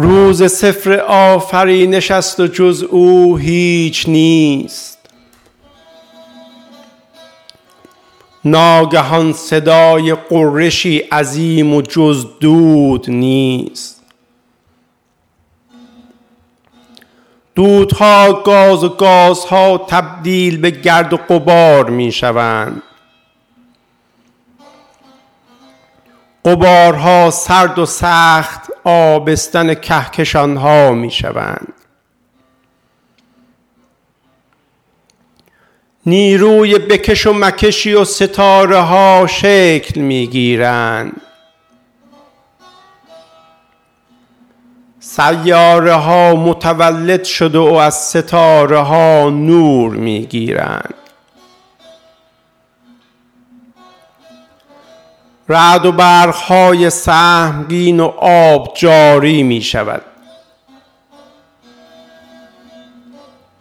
روز سفر آفرینش است و جز او هیچ نیست. ناگهان صدای قرشی عظیم و جز دود نیست. دودها گاز و گازها تبدیل به گرد و قبار می شوند قبارها سرد و سخت آبستن کهکشان ها می شوند نیروی بکش و مکشی و ستاره ها شکل می گیرند سیاره ها متولد شده و از ستاره ها نور می گیرند رعد و برخهای سهمگین و آب جاری می شود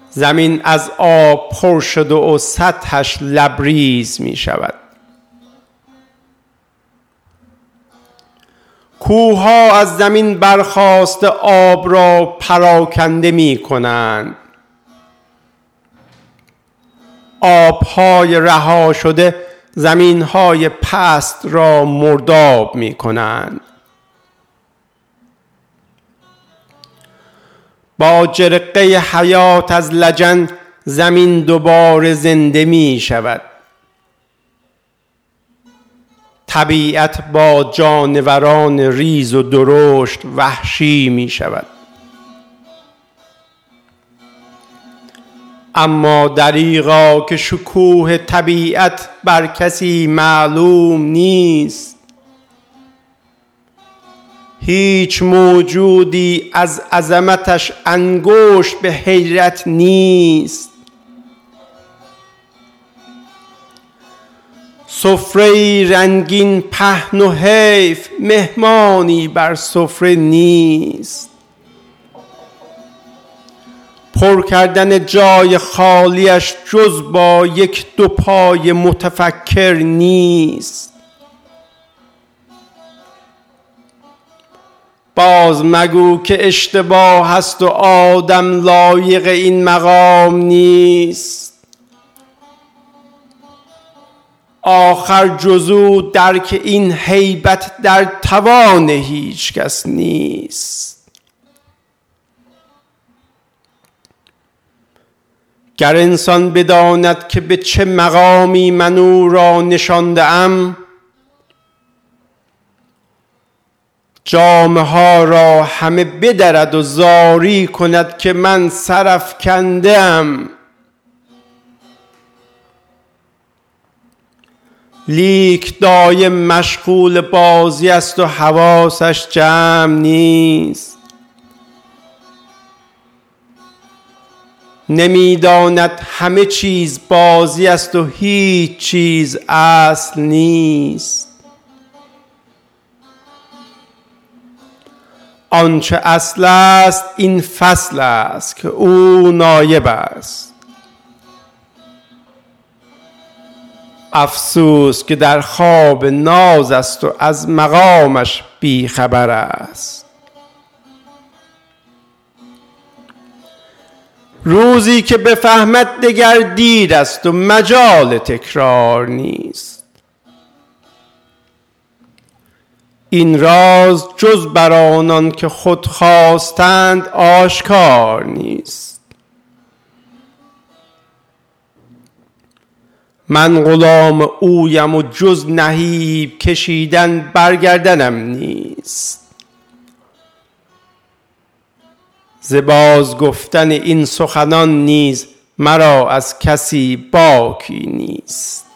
زمین از آب پر شده و سطحش لبریز می شود کوه از زمین برخواست آب را پراکنده می کنند آبهای رها شده زمین های پست را مرداب می کنند. با جرقه حیات از لجن زمین دوباره زنده می شود. طبیعت با جانوران ریز و درشت وحشی می شود. اما دریغا که شکوه طبیعت بر کسی معلوم نیست. هیچ موجودی از عظمتش انگشت به حیرت نیست. سفره رنگین پهن و حیف مهمانی بر سفره نیست. پر کردن جای خالیش جز با یک دو پای متفکر نیست. باز مگو که اشتباه هست و آدم لایق این مقام نیست. آخر جزو درک این حیبت در توان هیچ کس نیست. گر انسان بداند که به چه مقامی من او را نشانده ام جامه ها را همه بدرد و زاری کند که من سرف کنده ام لیک دایم مشغول بازی است و حواسش جمع نیست. نمی‌داند همه چیز بازی است و هیچ چیز اصل نیست. آنچه اصل است این فصل است که او نایب است. افسوس که در خواب ناز است و از مقامش بیخبر است. روزی که بفهمد دگر دیر است و مجال تکرار نیست. این راز جز بر آنان که خود خواستند آشکار نیست. من غلام اویم و جز نهیب کشیدن برگردنم نیست. زباز گفتن این سخنان نیز مرا از کسی باکی نیست.